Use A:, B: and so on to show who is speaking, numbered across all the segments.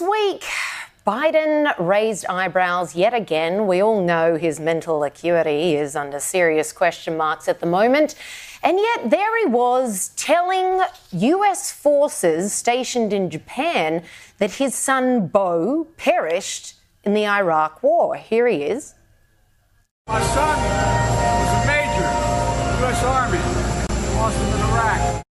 A: This week, Biden raised eyebrows yet again. We all know his mental acuity is under serious question marks at the moment. And yet, there he was telling US forces stationed in Japan that his son Beau perished in the Iraq War. Here he is.
B: My son was a major, U.S. Army, lost him in Iraq.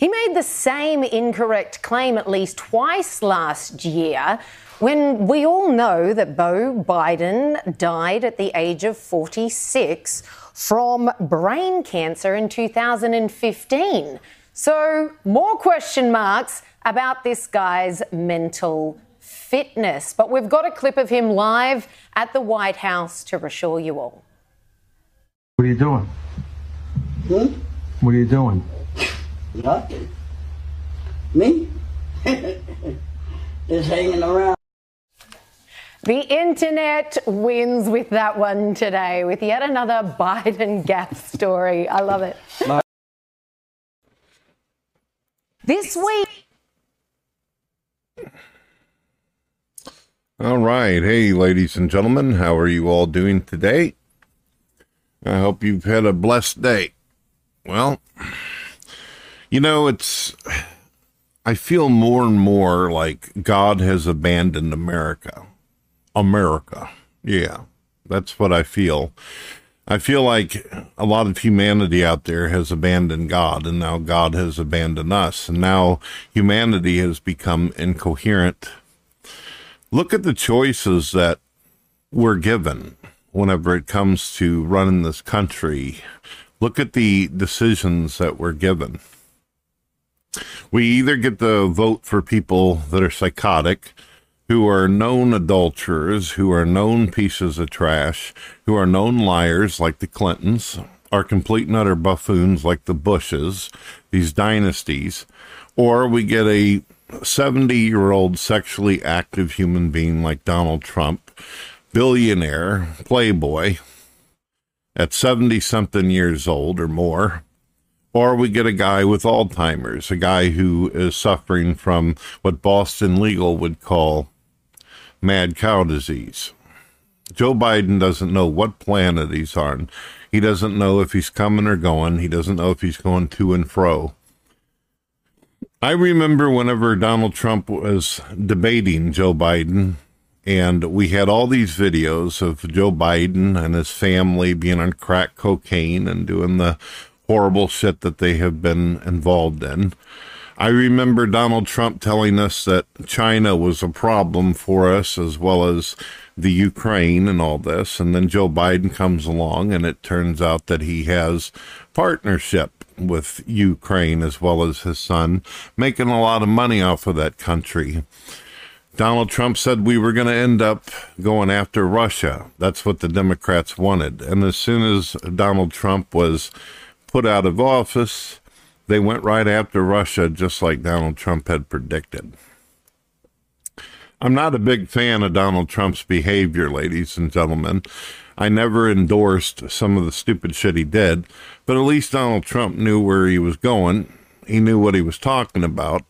A: He made the same incorrect claim at least twice last year when we all know that Beau Biden died at the age of 46 from brain cancer in 2015. So, more question marks about this guy's mental fitness. But we've got a clip of him live at the White House to reassure you all.
C: What are you doing? Hmm? What are you doing?
D: Nothing. Me? Just hanging around.
A: The internet wins with that one today, with yet another Biden gap story. I love it. This week,
E: All right. Hey, ladies and gentlemen, how are you all doing today? I hope you've had a blessed day. Well, you know, it's, I feel more and more like God has abandoned America. America. Yeah, that's what I feel. I feel like a lot of humanity out there has abandoned God, and now God has abandoned us, and now humanity has become incoherent look at the choices that we're given whenever it comes to running this country. Look at the decisions that we're given. We either get the vote for people that are psychotic, who are known adulterers, who are known pieces of trash, who are known liars like the Clintons, are complete and utter buffoons like the Bushes, these dynasties, or we get a 70 year old sexually active human being like Donald Trump, billionaire, playboy, at 70 something years old or more. Or we get a guy with Alzheimer's, a guy who is suffering from what Boston Legal would call mad cow disease. Joe Biden doesn't know what planet he's on. He doesn't know if he's coming or going. He doesn't know if he's going to and fro. I remember whenever Donald Trump was debating Joe Biden, and we had all these videos of Joe Biden and his family being on crack cocaine and doing the horrible shit that they have been involved in. I remember Donald Trump telling us that China was a problem for us as well as the Ukraine and all this. And then Joe Biden comes along and it turns out that he has partnership with Ukraine as well as his son, making a lot of money off of that country. Donald Trump said we were going to end up going after Russia. That's what the Democrats wanted. And as soon as Donald Trump was put out of office, they went right after Russia, just like Donald Trump had predicted. I'm not a big fan of Donald Trump's behavior, ladies and gentlemen. I never endorsed some of the stupid shit he did, but at least Donald Trump knew where he was going. He knew what he was talking about,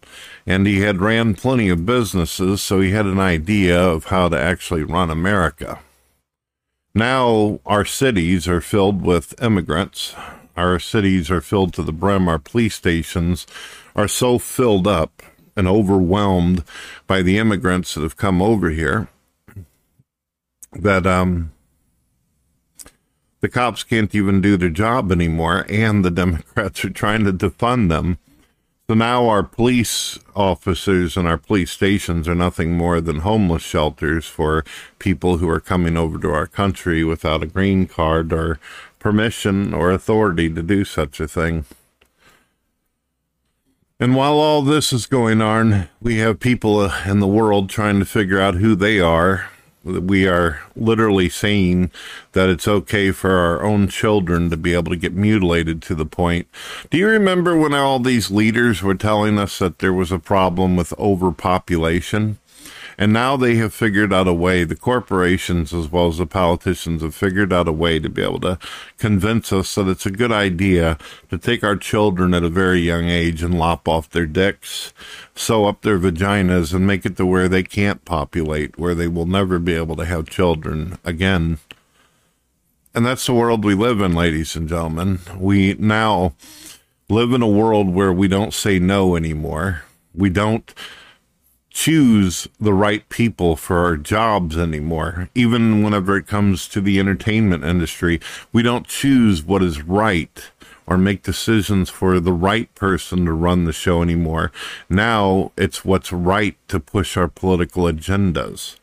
E: and he had ran plenty of businesses, so he had an idea of how to actually run America. Now our cities are filled with immigrants. Our cities are filled to the brim. Our police stations are so filled up and overwhelmed by the immigrants that have come over here that um the cops can't even do their job anymore and the democrats are trying to defund them so now our police officers and our police stations are nothing more than homeless shelters for people who are coming over to our country without a green card or permission or authority to do such a thing. And while all this is going on, we have people uh, in the world trying to figure out who they are. We are literally saying that it's okay for our own children to be able to get mutilated to the point. Do you remember when all these leaders were telling us that there was a problem with overpopulation? And now they have figured out a way, the corporations as well as the politicians have figured out a way to be able to convince us that it's a good idea to take our children at a very young age and lop off their dicks, sew up their vaginas, and make it to where they can't populate, where they will never be able to have children again. And that's the world we live in, ladies and gentlemen. We now live in a world where we don't say no anymore. We don't choose the right people for our jobs anymore. Even whenever it comes to the entertainment industry, we don't choose what is right or make decisions for the right person to run the show anymore. Now it's what's right to push our political agendas.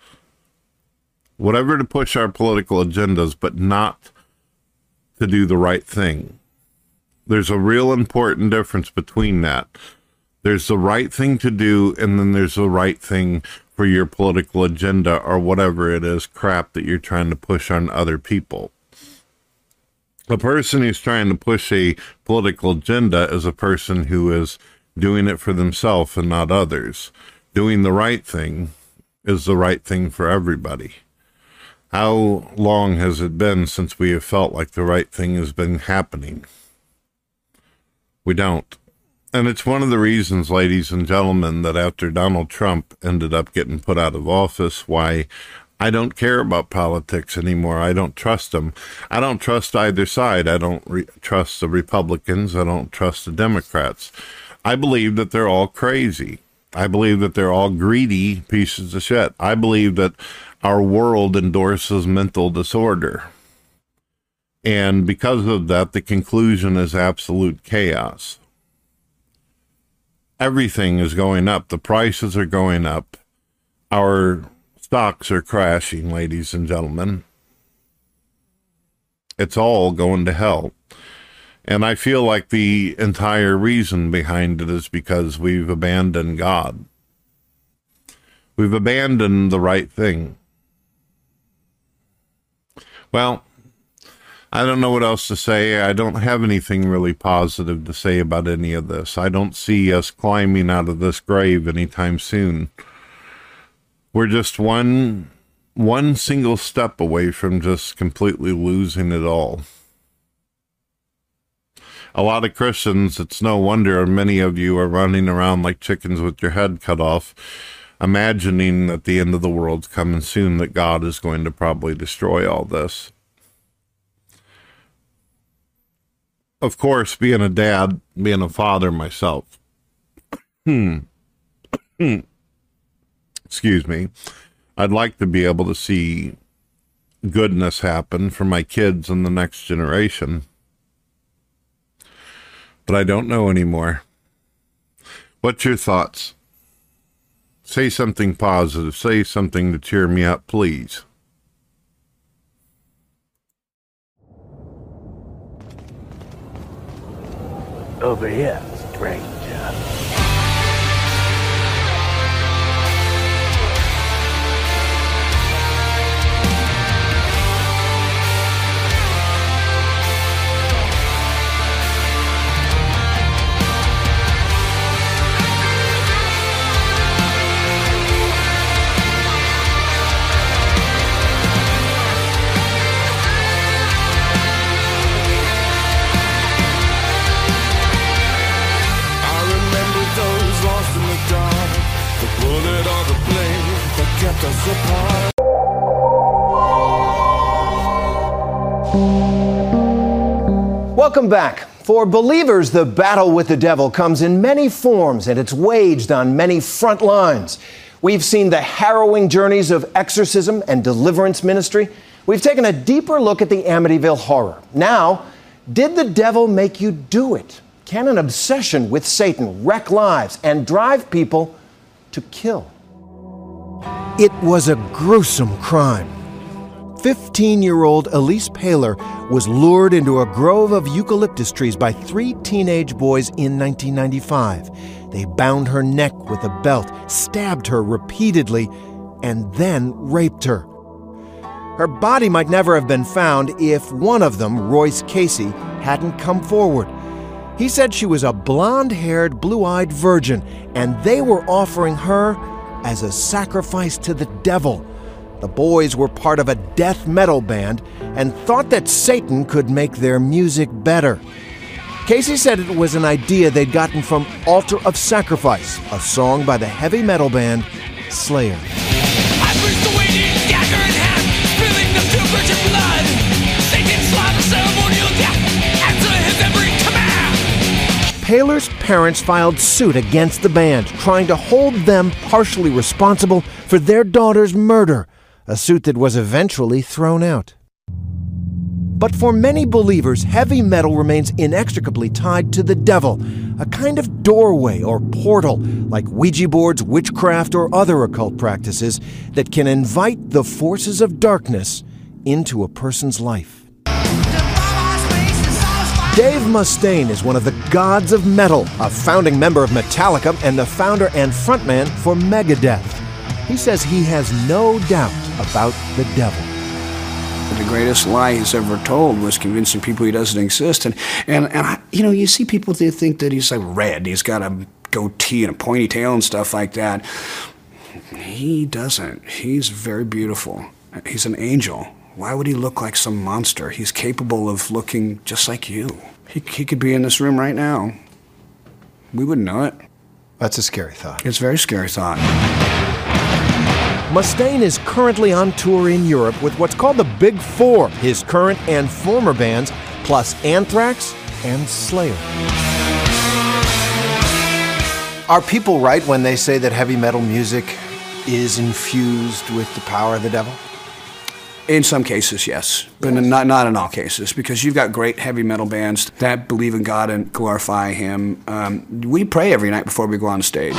E: Whatever to push our political agendas, but not to do the right thing. There's a real important difference between that. There's the right thing to do, and then there's the right thing for your political agenda or whatever it is crap that you're trying to push on other people. A person who's trying to push a political agenda is a person who is doing it for themselves and not others. Doing the right thing is the right thing for everybody. How long has it been since we have felt like the right thing has been happening? We don't. And it's one of the reasons, ladies and gentlemen, that after Donald Trump ended up getting put out of office, why I don't care about politics anymore. I don't trust them. I don't trust either side. I don't re- trust the Republicans. I don't trust the Democrats. I believe that they're all crazy. I believe that they're all greedy pieces of shit. I believe that our world endorses mental disorder. And because of that, the conclusion is absolute chaos everything is going up. The prices are going up. Our stocks are crashing, ladies and gentlemen. It's all going to hell. And I feel like the entire reason behind it is because we've abandoned God. We've abandoned the right thing. Well, I don't know what else to say. I don't have anything really positive to say about any of this. I don't see us climbing out of this grave anytime soon. We're just one one single step away from just completely losing it all. A lot of Christians, it's no wonder many of you are running around like chickens with your head cut off, imagining that the end of the world's coming soon, that God is going to probably destroy all this. Of course, being a dad, being a father myself. Hmm. Excuse me. I'd like to be able to see goodness happen for my kids and the next generation. But I don't know anymore. What's your thoughts? Say something positive. Say something to cheer me up, please.
F: Over here, stranger.
G: Us apart.
H: Welcome back. For believers, the battle with the devil comes in many forms and it's waged on many front lines. We've seen the harrowing journeys of exorcism and deliverance ministry. We've taken a deeper look at the Amityville horror. Now, did the devil make you do it? Can an obsession with Satan wreck lives and drive people to kill? It was a gruesome crime. 15 year old Elyse Pahler was lured into a grove of eucalyptus trees by three teenage boys in 1995. They bound her neck with a belt, stabbed her repeatedly, and then raped her. Her body might never have been found if one of them, Royce Casey, hadn't come forward. He said she was a blonde haired, blue eyed virgin, and they were offering her as a sacrifice to the devil. The boys were part of a death metal band and thought that Satan could make their music better. Casey said it was an idea they'd gotten from Altar of Sacrifice, a song by the heavy metal band Slayer. Pahler's parents filed suit against the band, trying to hold them partially responsible for their daughter's murder, a suit that was eventually thrown out. But for many believers, heavy metal remains inextricably tied to the devil, a kind of doorway or portal, like Ouija boards, witchcraft, or other occult practices, that can invite the forces of darkness into a person's life. Dave Mustaine is one of the gods of metal, a founding member of Metallica and the founder and frontman for Megadeth. He says he has no doubt about the devil.
I: The greatest lie he's ever told was convincing people he doesn't exist. And, and, and I, you know, you see people that think that he's like red. He's got a goatee and a pointy tail and stuff like that. He doesn't. He's very beautiful. He's an angel. Why would he look like some monster? He's capable of looking just like you. He, he could be in this room right now. We wouldn't know it.
H: That's a scary thought.
I: It's a very scary thought.
H: Mustaine is currently on tour in Europe with what's called the Big Four, his current and former bands, plus Anthrax and Slayer. Are people right when they say that heavy metal music is infused with the power of the devil?
I: In some cases, yes, but not not in all cases, because you've got great heavy metal bands that believe in God and glorify Him. Um, we pray every night before we go on stage.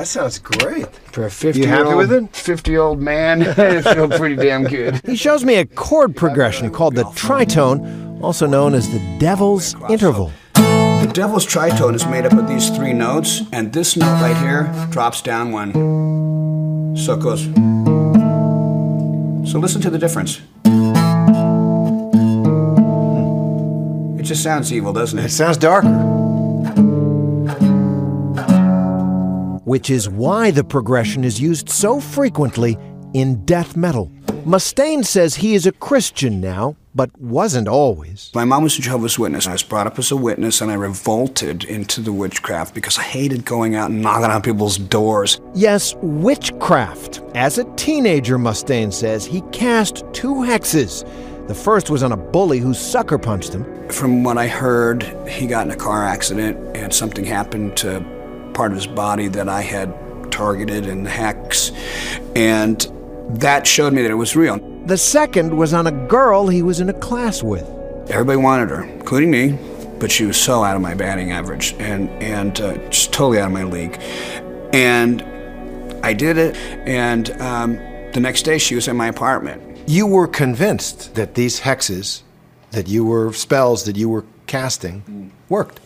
H: That sounds great.
I: For a 50
H: You happy with it?
I: 50 year old man, it feels pretty damn good.
H: He shows me a chord progression called the tritone, also known as the devil's interval.
I: The devil's tritone is made up of these three notes, and this note right here drops down one. So it goes. So listen to the difference. Hmm. It just sounds evil, doesn't
H: It
I: it?
H: sounds darker. Which is why the progression is used so frequently in death metal. Mustaine says he is a Christian now, but wasn't always.
I: My mom was a Jehovah's Witness. I was brought up as a witness, and I revolted into the witchcraft because I hated going out and knocking on people's doors.
H: Yes, witchcraft. As a teenager, Mustaine says, he cast two hexes. The first was on a bully who sucker punched him.
I: From what I heard, he got in a car accident, and something happened to part of his body that I had targeted in the hex, and that showed me that it was real.
H: The second was on a girl he was in a class with.
I: Everybody wanted her, including me, but she was so out of my batting average and and uh, just totally out of my league. And I did it, and um, the next day she was in my apartment.
H: You were convinced that these hexes, that you were spells that you were casting, worked.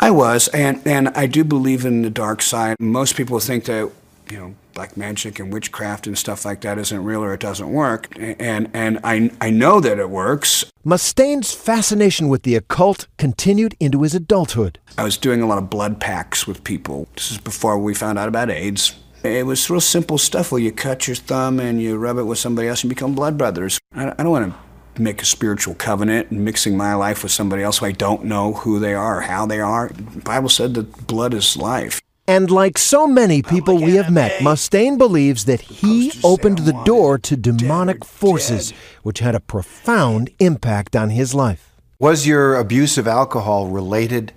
I: I was, and and I do believe in the dark side. Most people think that you know black magic and witchcraft and stuff like that isn't real or it doesn't work, and and I I know that it works.
H: Mustaine's fascination with the occult continued into his adulthood.
I: I was doing a lot of blood packs with people. This is before we found out about AIDS. It was real simple stuff where you cut your thumb and you rub it with somebody else and become blood brothers. I, I don't want to make a spiritual covenant and mixing my life with somebody else who I don't know who they are or how they are. The Bible said that blood is life.
H: And like so many people we have met, Mustaine believes that he opened the door to demonic forces, which had a profound impact on his life. Was your abuse of alcohol related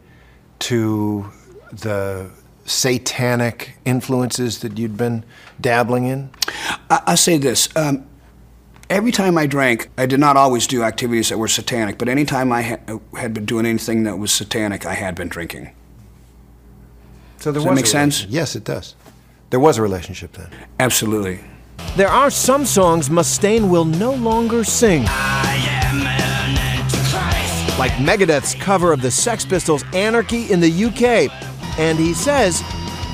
H: to the satanic influences that you'd been dabbling in?
I: I, I say this. Um, every time I drank, I did not always do activities that were satanic, but anytime I ha- had been doing anything that was satanic, I had been drinking.
H: So there
I: Does that make
H: a
I: sense?
H: Yes, it does. There was a relationship then.
I: Absolutely.
H: There are some songs Mustaine will no longer sing. Like Megadeth's cover of the Sex Pistols' Anarchy in the UK. And he says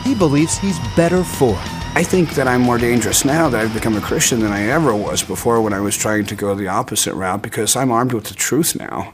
H: he believes he's better for it.
I: I think that I'm more dangerous now that I've become a Christian than I ever was before when I was trying to go the opposite route because I'm armed with the truth now.